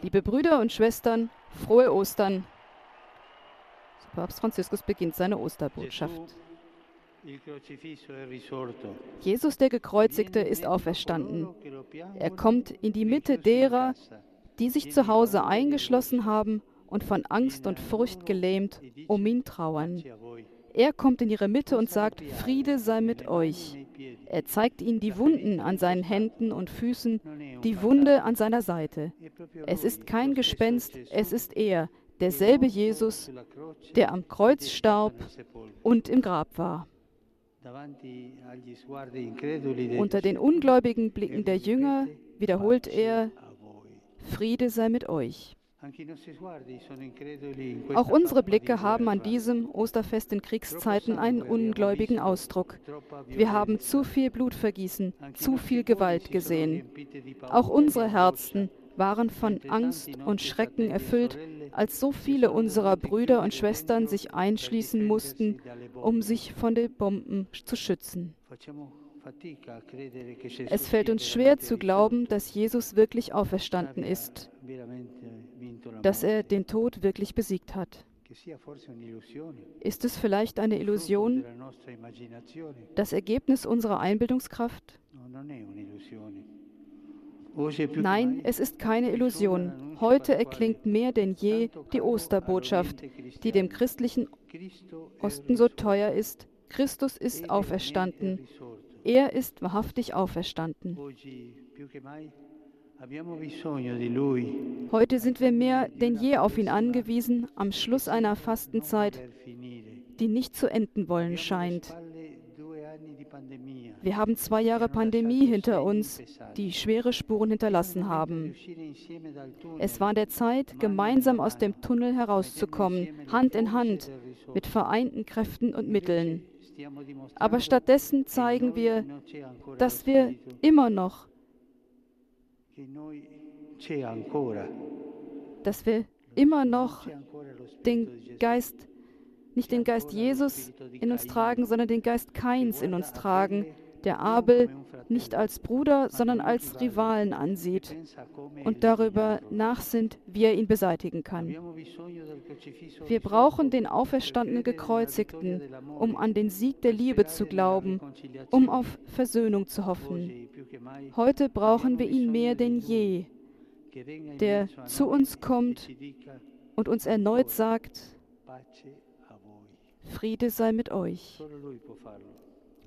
Liebe Brüder und Schwestern, frohe Ostern. Papst Franziskus beginnt seine Osterbotschaft. Jesus der Gekreuzigte ist auferstanden. Er kommt in die Mitte derer, die sich zu Hause eingeschlossen haben und von Angst und Furcht gelähmt um ihn trauern. Er kommt in ihre Mitte und sagt, Friede sei mit euch. Er zeigt ihnen die Wunden an seinen Händen und Füßen, die Wunde an seiner Seite. Es ist kein Gespenst, es ist er, derselbe Jesus, der am Kreuz starb und im Grab war. Unter den ungläubigen Blicken der Jünger wiederholt er, Friede sei mit euch. Auch unsere Blicke haben an diesem Osterfest in Kriegszeiten einen ungläubigen Ausdruck. Wir haben zu viel Blutvergießen, zu viel Gewalt gesehen. Auch unsere Herzen waren von Angst und Schrecken erfüllt, als so viele unserer Brüder und Schwestern sich einschließen mussten, um sich von den Bomben zu schützen. Es fällt uns schwer zu glauben, dass Jesus wirklich auferstanden ist, dass er den Tod wirklich besiegt hat. Ist es vielleicht eine Illusion, das Ergebnis unserer Einbildungskraft? Nein, es ist keine Illusion. Heute erklingt mehr denn je die Osterbotschaft, die dem christlichen Osten so teuer ist. Christus ist auferstanden. Er ist wahrhaftig auferstanden. Heute sind wir mehr denn je auf ihn angewiesen, am Schluss einer Fastenzeit, die nicht zu enden wollen scheint. Wir haben zwei Jahre Pandemie hinter uns, die schwere Spuren hinterlassen haben. Es war der Zeit, gemeinsam aus dem Tunnel herauszukommen, Hand in Hand, mit vereinten Kräften und Mitteln. Aber stattdessen zeigen wir, dass wir immer noch, dass wir immer noch den Geist nicht den Geist Jesus in uns tragen, sondern den Geist Kains in uns tragen, der Abel nicht als Bruder, sondern als Rivalen ansieht und darüber nachsinnt, wie er ihn beseitigen kann. Wir brauchen den auferstandenen Gekreuzigten, um an den Sieg der Liebe zu glauben, um auf Versöhnung zu hoffen. Heute brauchen wir ihn mehr denn je, der zu uns kommt und uns erneut sagt, Friede sei mit euch.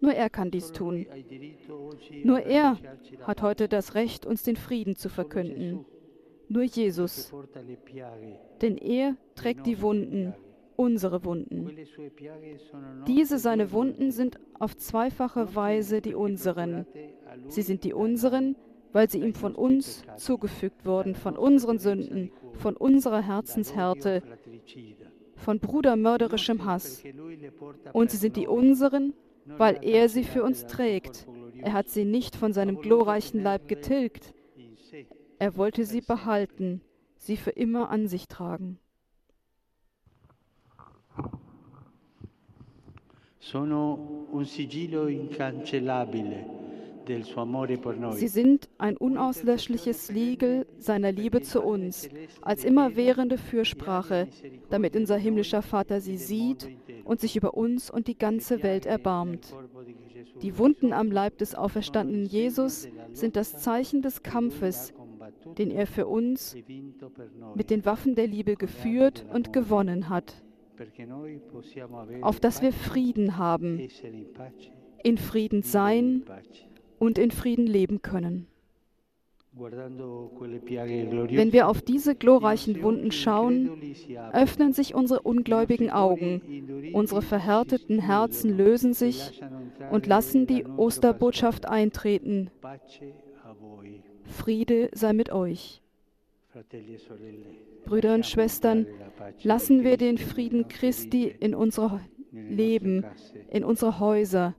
Nur er kann dies tun. Nur er hat heute das Recht, uns den Frieden zu verkünden. Nur Jesus. Denn er trägt die Wunden, unsere Wunden. Diese seine Wunden sind auf zweifache Weise die unseren. Sie sind die unseren, weil sie ihm von uns zugefügt wurden, von unseren Sünden, von unserer Herzenshärte, von brudermörderischem Hass. Und sie sind die unseren, weil er sie für uns trägt. Er hat sie nicht von seinem glorreichen Leib getilgt. Er wollte sie behalten, sie für immer an sich tragen. Sie sind ein unauslöschliches Siegel seiner Liebe zu uns, als immerwährende Fürsprache, damit unser himmlischer Vater sie sieht und sich über uns und die ganze Welt erbarmt. Die Wunden am Leib des auferstandenen Jesus sind das Zeichen des Kampfes, den er für uns mit den Waffen der Liebe geführt und gewonnen hat, auf dass wir Frieden haben, in Frieden sein und in Frieden leben können. Wenn wir auf diese glorreichen Wunden schauen, öffnen sich unsere ungläubigen Augen, unsere verhärteten Herzen lösen sich und lassen die Osterbotschaft eintreten. Friede sei mit euch. Brüder und Schwestern, lassen wir den Frieden Christi in unser Leben, in unsere Häuser,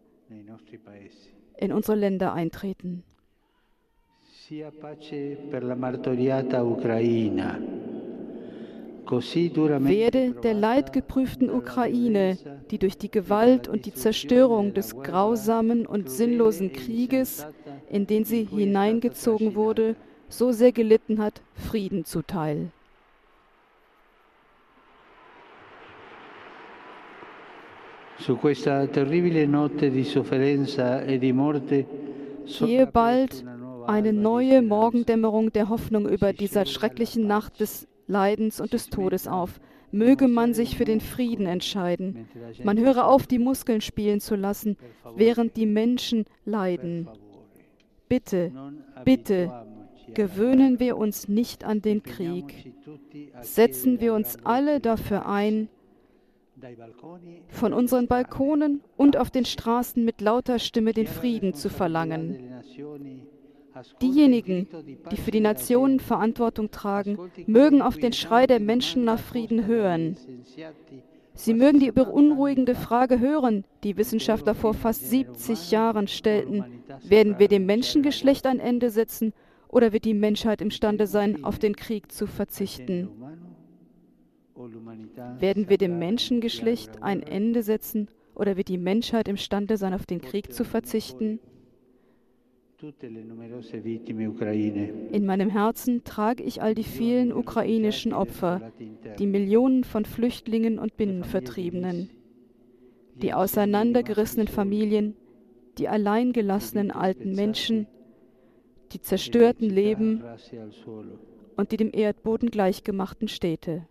in unsere Länder eintreten. Werde der leidgeprüften Ukraine, die durch die Gewalt und die Zerstörung des grausamen und sinnlosen Krieges, in den sie hineingezogen wurde, so sehr gelitten hat, Frieden zuteil. Sofferenza e bald eine neue Morgendämmerung der Hoffnung über dieser schrecklichen Nacht des Leidens und des Todes auf. Möge man sich für den Frieden entscheiden. Man höre auf, die Muskeln spielen zu lassen, während die Menschen leiden. Bitte, bitte, gewöhnen wir uns nicht an den Krieg. Setzen wir uns alle dafür ein, von unseren Balkonen und auf den Straßen mit lauter Stimme den Frieden zu verlangen. Diejenigen, die für die Nationen Verantwortung tragen, mögen auf den Schrei der Menschen nach Frieden hören. Sie mögen die beunruhigende Frage hören, die Wissenschaftler vor fast 70 Jahren stellten. Werden wir dem Menschengeschlecht ein Ende setzen oder wird die Menschheit imstande sein, auf den Krieg zu verzichten? Werden wir dem Menschengeschlecht ein Ende setzen oder wird die Menschheit imstande sein, auf den Krieg zu verzichten? In meinem Herzen trage ich all die vielen ukrainischen Opfer, die Millionen von Flüchtlingen und Binnenvertriebenen, die auseinandergerissenen Familien, die alleingelassenen alten Menschen, die zerstörten Leben und die dem Erdboden gleichgemachten Städte.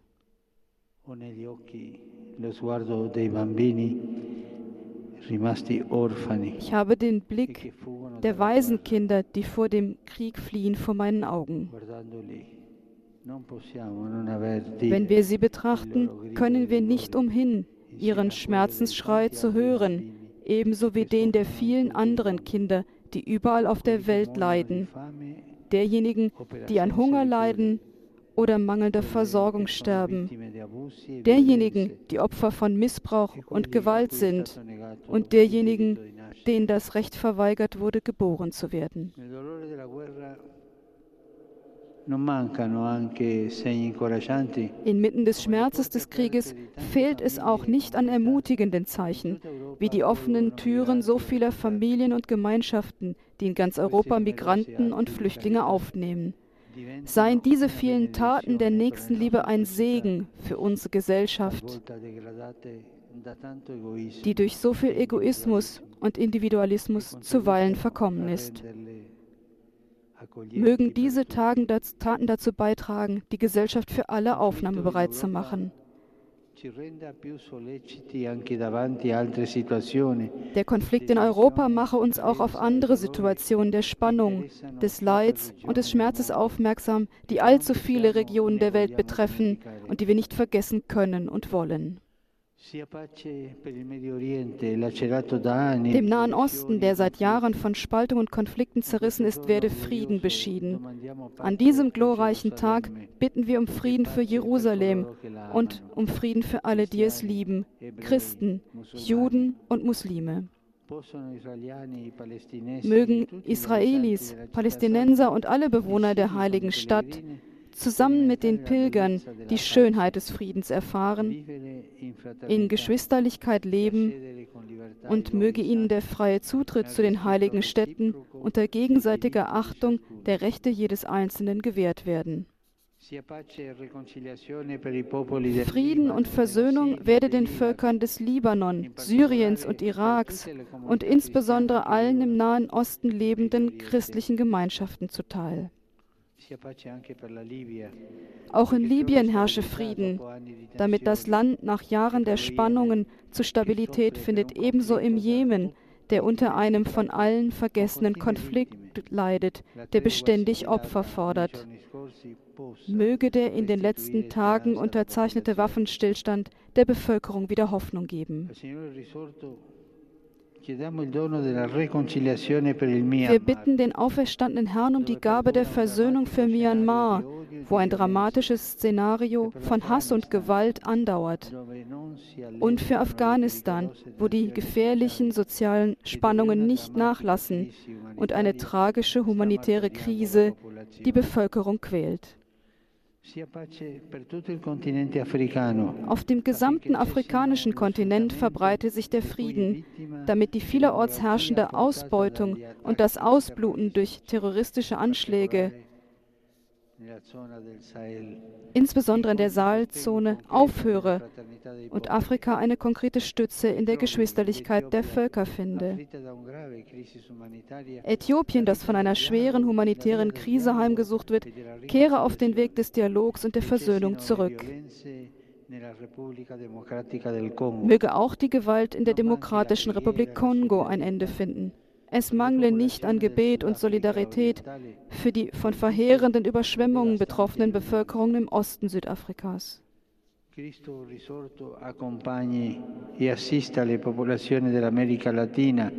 Ich habe den Blick der Waisenkinder, die vor dem Krieg fliehen, vor meinen Augen. Wenn wir sie betrachten, können wir nicht umhin, ihren Schmerzensschrei zu hören, ebenso wie den der vielen anderen Kinder, die überall auf der Welt leiden, derjenigen, die an Hunger leiden oder mangelnder Versorgung sterben, derjenigen, die Opfer von Missbrauch und Gewalt sind. Und derjenigen, denen das Recht verweigert wurde, geboren zu werden. Inmitten des Schmerzes des Krieges fehlt es auch nicht an ermutigenden Zeichen, wie die offenen Türen so vieler Familien und Gemeinschaften, die in ganz Europa Migranten und Flüchtlinge aufnehmen. Seien diese vielen Taten der Nächstenliebe ein Segen für unsere Gesellschaft, die durch so viel Egoismus und Individualismus zuweilen verkommen ist. Mögen diese Taten dazu beitragen, die Gesellschaft für alle aufnahmebereit zu machen. Der Konflikt in Europa mache uns auch auf andere Situationen der Spannung, des Leids und des Schmerzes aufmerksam, die allzu viele Regionen der Welt betreffen und die wir nicht vergessen können und wollen. Dem Nahen Osten, der seit Jahren von Spaltung und Konflikten zerrissen ist, werde Frieden beschieden. An diesem glorreichen Tag bitten wir um Frieden für Jerusalem und um Frieden für alle, die es lieben, Christen, Juden und Muslime. Mögen Israelis, Palästinenser und alle Bewohner der heiligen Stadt zusammen mit den Pilgern die Schönheit des Friedens erfahren, in Geschwisterlichkeit leben und möge ihnen der freie Zutritt zu den heiligen Städten unter gegenseitiger Achtung der Rechte jedes Einzelnen gewährt werden. Frieden und Versöhnung werde den Völkern des Libanon, Syriens und Iraks und insbesondere allen im Nahen Osten lebenden christlichen Gemeinschaften zuteil. Auch in Libyen herrsche Frieden, damit das Land nach Jahren der Spannungen zu Stabilität findet, ebenso im Jemen, der unter einem von allen vergessenen Konflikt leidet, der beständig Opfer fordert. Möge der in den letzten Tagen unterzeichnete Waffenstillstand der Bevölkerung wieder Hoffnung geben. Wir bitten den auferstandenen Herrn um die Gabe der Versöhnung für Myanmar, wo ein dramatisches Szenario von Hass und Gewalt andauert, und für Afghanistan, wo die gefährlichen sozialen Spannungen nicht nachlassen und eine tragische humanitäre Krise die Bevölkerung quält. Auf dem gesamten afrikanischen Kontinent verbreite sich der Frieden, damit die vielerorts herrschende Ausbeutung und das Ausbluten durch terroristische Anschläge insbesondere in der Sahelzone, aufhöre und Afrika eine konkrete Stütze in der Geschwisterlichkeit der Völker finde. Äthiopien, das von einer schweren humanitären Krise heimgesucht wird, kehre auf den Weg des Dialogs und der Versöhnung zurück. Möge auch die Gewalt in der Demokratischen Republik Kongo ein Ende finden. Es mangle nicht an Gebet und Solidarität für die von verheerenden Überschwemmungen betroffenen Bevölkerungen im Osten Südafrikas. E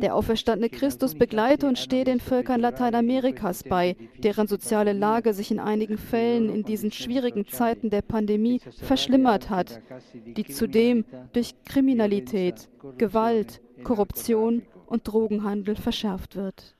Der auferstandene Christus begleite und stehe den Völkern Lateinamerikas bei, deren soziale Lage sich in einigen Fällen in diesen schwierigen Zeiten der Pandemie verschlimmert hat, die zudem durch Kriminalität, Gewalt, Korruption und Drogenhandel verschärft wird.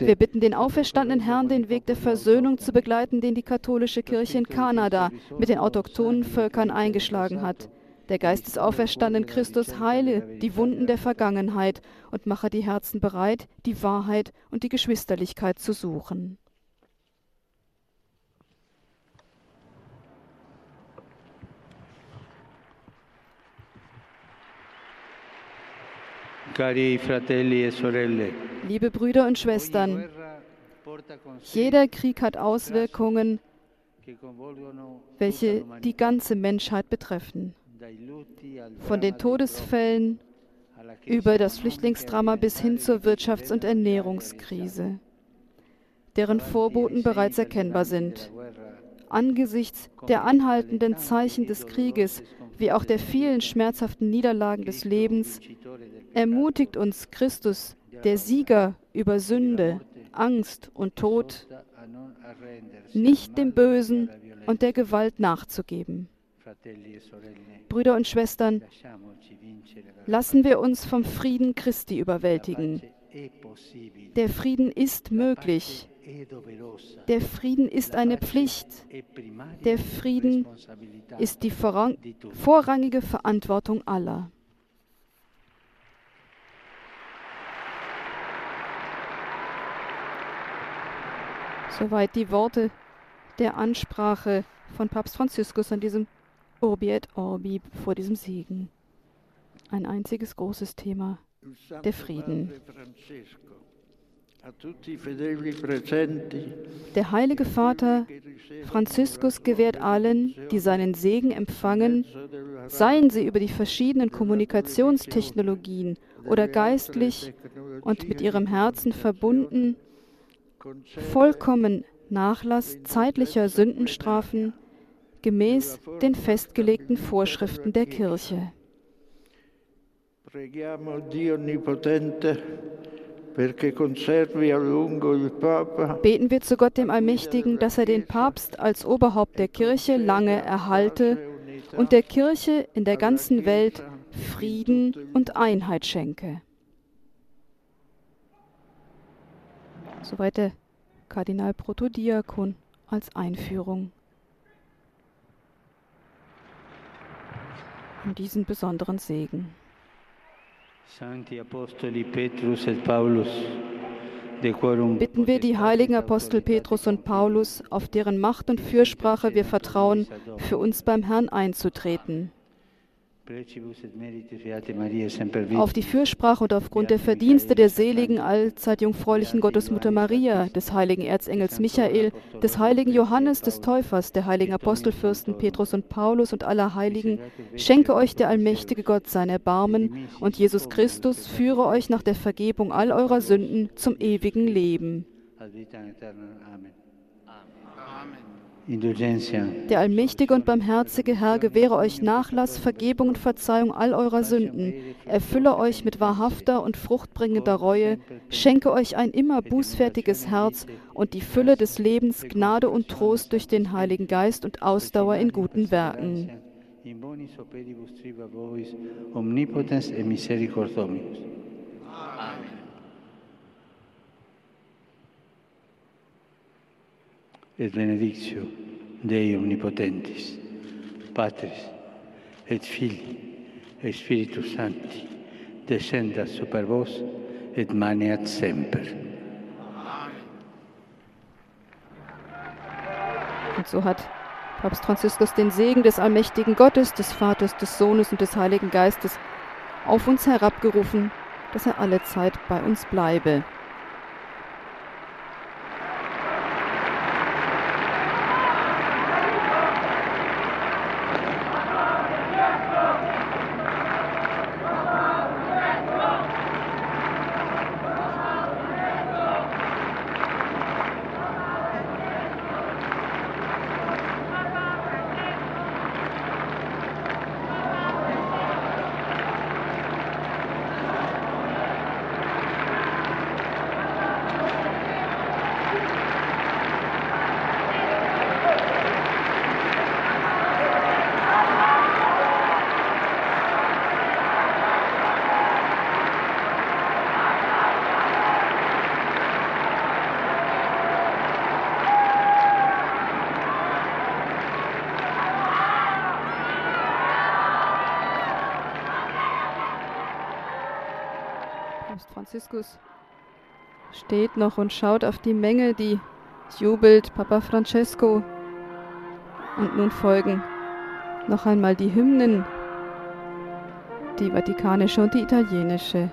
Wir bitten den auferstandenen Herrn, den Weg der Versöhnung zu begleiten, den die katholische Kirche in Kanada mit den autochthonen Völkern eingeschlagen hat. Der Geist des auferstandenen Christus heile die Wunden der Vergangenheit und mache die Herzen bereit, die Wahrheit und die Geschwisterlichkeit zu suchen. Liebe Brüder und Schwestern, jeder Krieg hat Auswirkungen, welche die ganze Menschheit betreffen. Von den Todesfällen über das Flüchtlingsdrama bis hin zur Wirtschafts- und Ernährungskrise, deren Vorboten bereits erkennbar sind. Angesichts der anhaltenden Zeichen des Krieges wie auch der vielen schmerzhaften Niederlagen des Lebens ermutigt uns Christus, der Sieger über Sünde, Angst und Tod, nicht dem Bösen und der Gewalt nachzugeben. Brüder und Schwestern, lassen wir uns vom Frieden Christi überwältigen. Der Frieden ist möglich. Der Frieden ist eine Pflicht. Der Frieden ist die vorrangige Verantwortung aller. Soweit die Worte der Ansprache von Papst Franziskus an diesem Urbi et Orbi vor diesem Segen. Ein einziges großes Thema, der Frieden. Der heilige Vater Franziskus gewährt allen, die seinen Segen empfangen, seien sie über die verschiedenen Kommunikationstechnologien oder geistlich und mit ihrem Herzen verbunden, vollkommen Nachlass zeitlicher Sündenstrafen gemäß den festgelegten Vorschriften der Kirche. Beten wir zu Gott dem Allmächtigen, dass er den Papst als Oberhaupt der Kirche lange erhalte und der Kirche in der ganzen Welt Frieden und Einheit schenke. Soweit der Kardinal Protodiakon als Einführung in diesen besonderen Segen. Bitten wir die heiligen Apostel Petrus und Paulus, auf deren Macht und Fürsprache wir vertrauen, für uns beim Herrn einzutreten. Auf die Fürsprache und aufgrund der Verdienste der seligen, allzeit jungfräulichen Gottesmutter Maria, des heiligen Erzengels Michael, des heiligen Johannes des Täufers, der heiligen Apostelfürsten Petrus und Paulus und aller Heiligen, schenke euch der allmächtige Gott sein Erbarmen und Jesus Christus führe euch nach der Vergebung all eurer Sünden zum ewigen Leben. Amen. Der allmächtige und barmherzige Herr gewähre euch Nachlass, Vergebung und Verzeihung all eurer Sünden, erfülle euch mit wahrhafter und fruchtbringender Reue, schenke euch ein immer bußfertiges Herz und die Fülle des Lebens, Gnade und Trost durch den Heiligen Geist und Ausdauer in guten Werken. Amen. Et benedictio Dei omnipotentis, Patris et Filii et Spiritus Sancti, descenda super vos et maniat semper. Und so hat Papst Franziskus den Segen des allmächtigen Gottes, des Vaters, des Sohnes und des Heiligen Geistes auf uns herabgerufen, dass er alle Zeit bei uns bleibe. Franziskus steht noch und schaut auf die Menge, die jubelt, Papa Francesco. Und nun folgen noch einmal die Hymnen, die vatikanische und die italienische.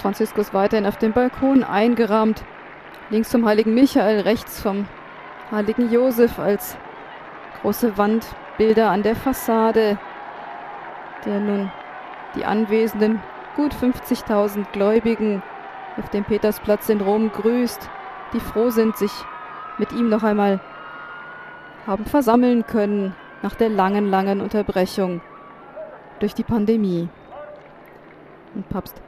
Franziskus weiterhin auf dem Balkon eingerahmt. Links vom heiligen Michael, rechts vom heiligen Josef als große Wandbilder an der Fassade, der nun die anwesenden gut 50.000 Gläubigen auf dem Petersplatz in Rom grüßt, die froh sind, sich mit ihm noch einmal haben versammeln können nach der langen, langen Unterbrechung durch die Pandemie. Und Papst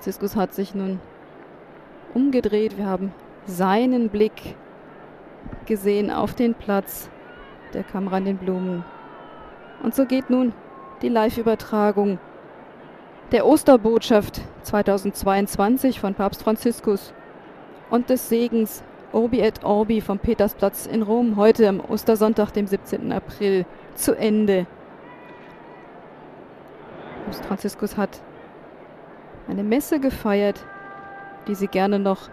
Franziskus hat sich nun umgedreht. Wir haben seinen Blick gesehen auf den Platz der Kamera an den Blumen. Und so geht nun die Live-Übertragung der Osterbotschaft 2022 von Papst Franziskus und des Segens Orbi et Orbi vom Petersplatz in Rom heute am Ostersonntag, dem 17. April, zu Ende. Papst Franziskus hat eine Messe gefeiert, die Sie gerne noch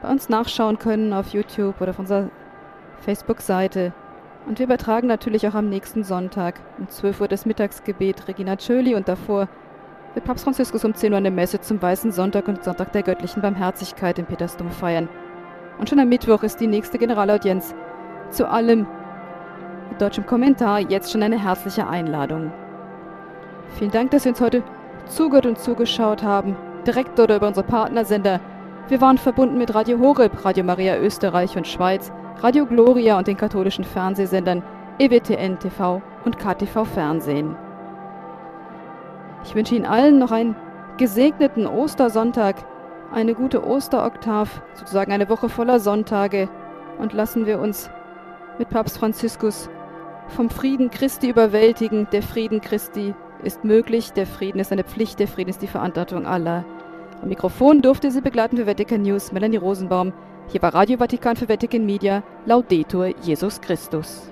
bei uns nachschauen können auf YouTube oder auf unserer Facebook-Seite. Und wir übertragen natürlich auch am nächsten Sonntag um 12 Uhr das Mittagsgebet Regina Tschöli und davor wird Papst Franziskus um 10 Uhr eine Messe zum Weißen Sonntag und Sonntag der göttlichen Barmherzigkeit im Petersdom feiern. Und schon am Mittwoch ist die nächste Generalaudienz. Zu allem mit deutschem Kommentar jetzt schon eine herzliche Einladung. Vielen Dank, dass Sie uns heute zugehört und zugeschaut haben, direkt oder über unsere Partnersender. Wir waren verbunden mit Radio Horeb, Radio Maria Österreich und Schweiz, Radio Gloria und den katholischen Fernsehsendern EWTN TV und KTV Fernsehen. Ich wünsche Ihnen allen noch einen gesegneten Ostersonntag, eine gute Osteroktav, sozusagen eine Woche voller Sonntage und lassen wir uns mit Papst Franziskus vom Frieden Christi überwältigen, der Frieden Christi ist möglich, der Frieden ist eine Pflicht, der Frieden ist die Verantwortung aller. Am Mikrofon durfte sie begleiten für Vatican News Melanie Rosenbaum. Hier war Radio Vatikan für Vatican Media. Laudetur Jesus Christus.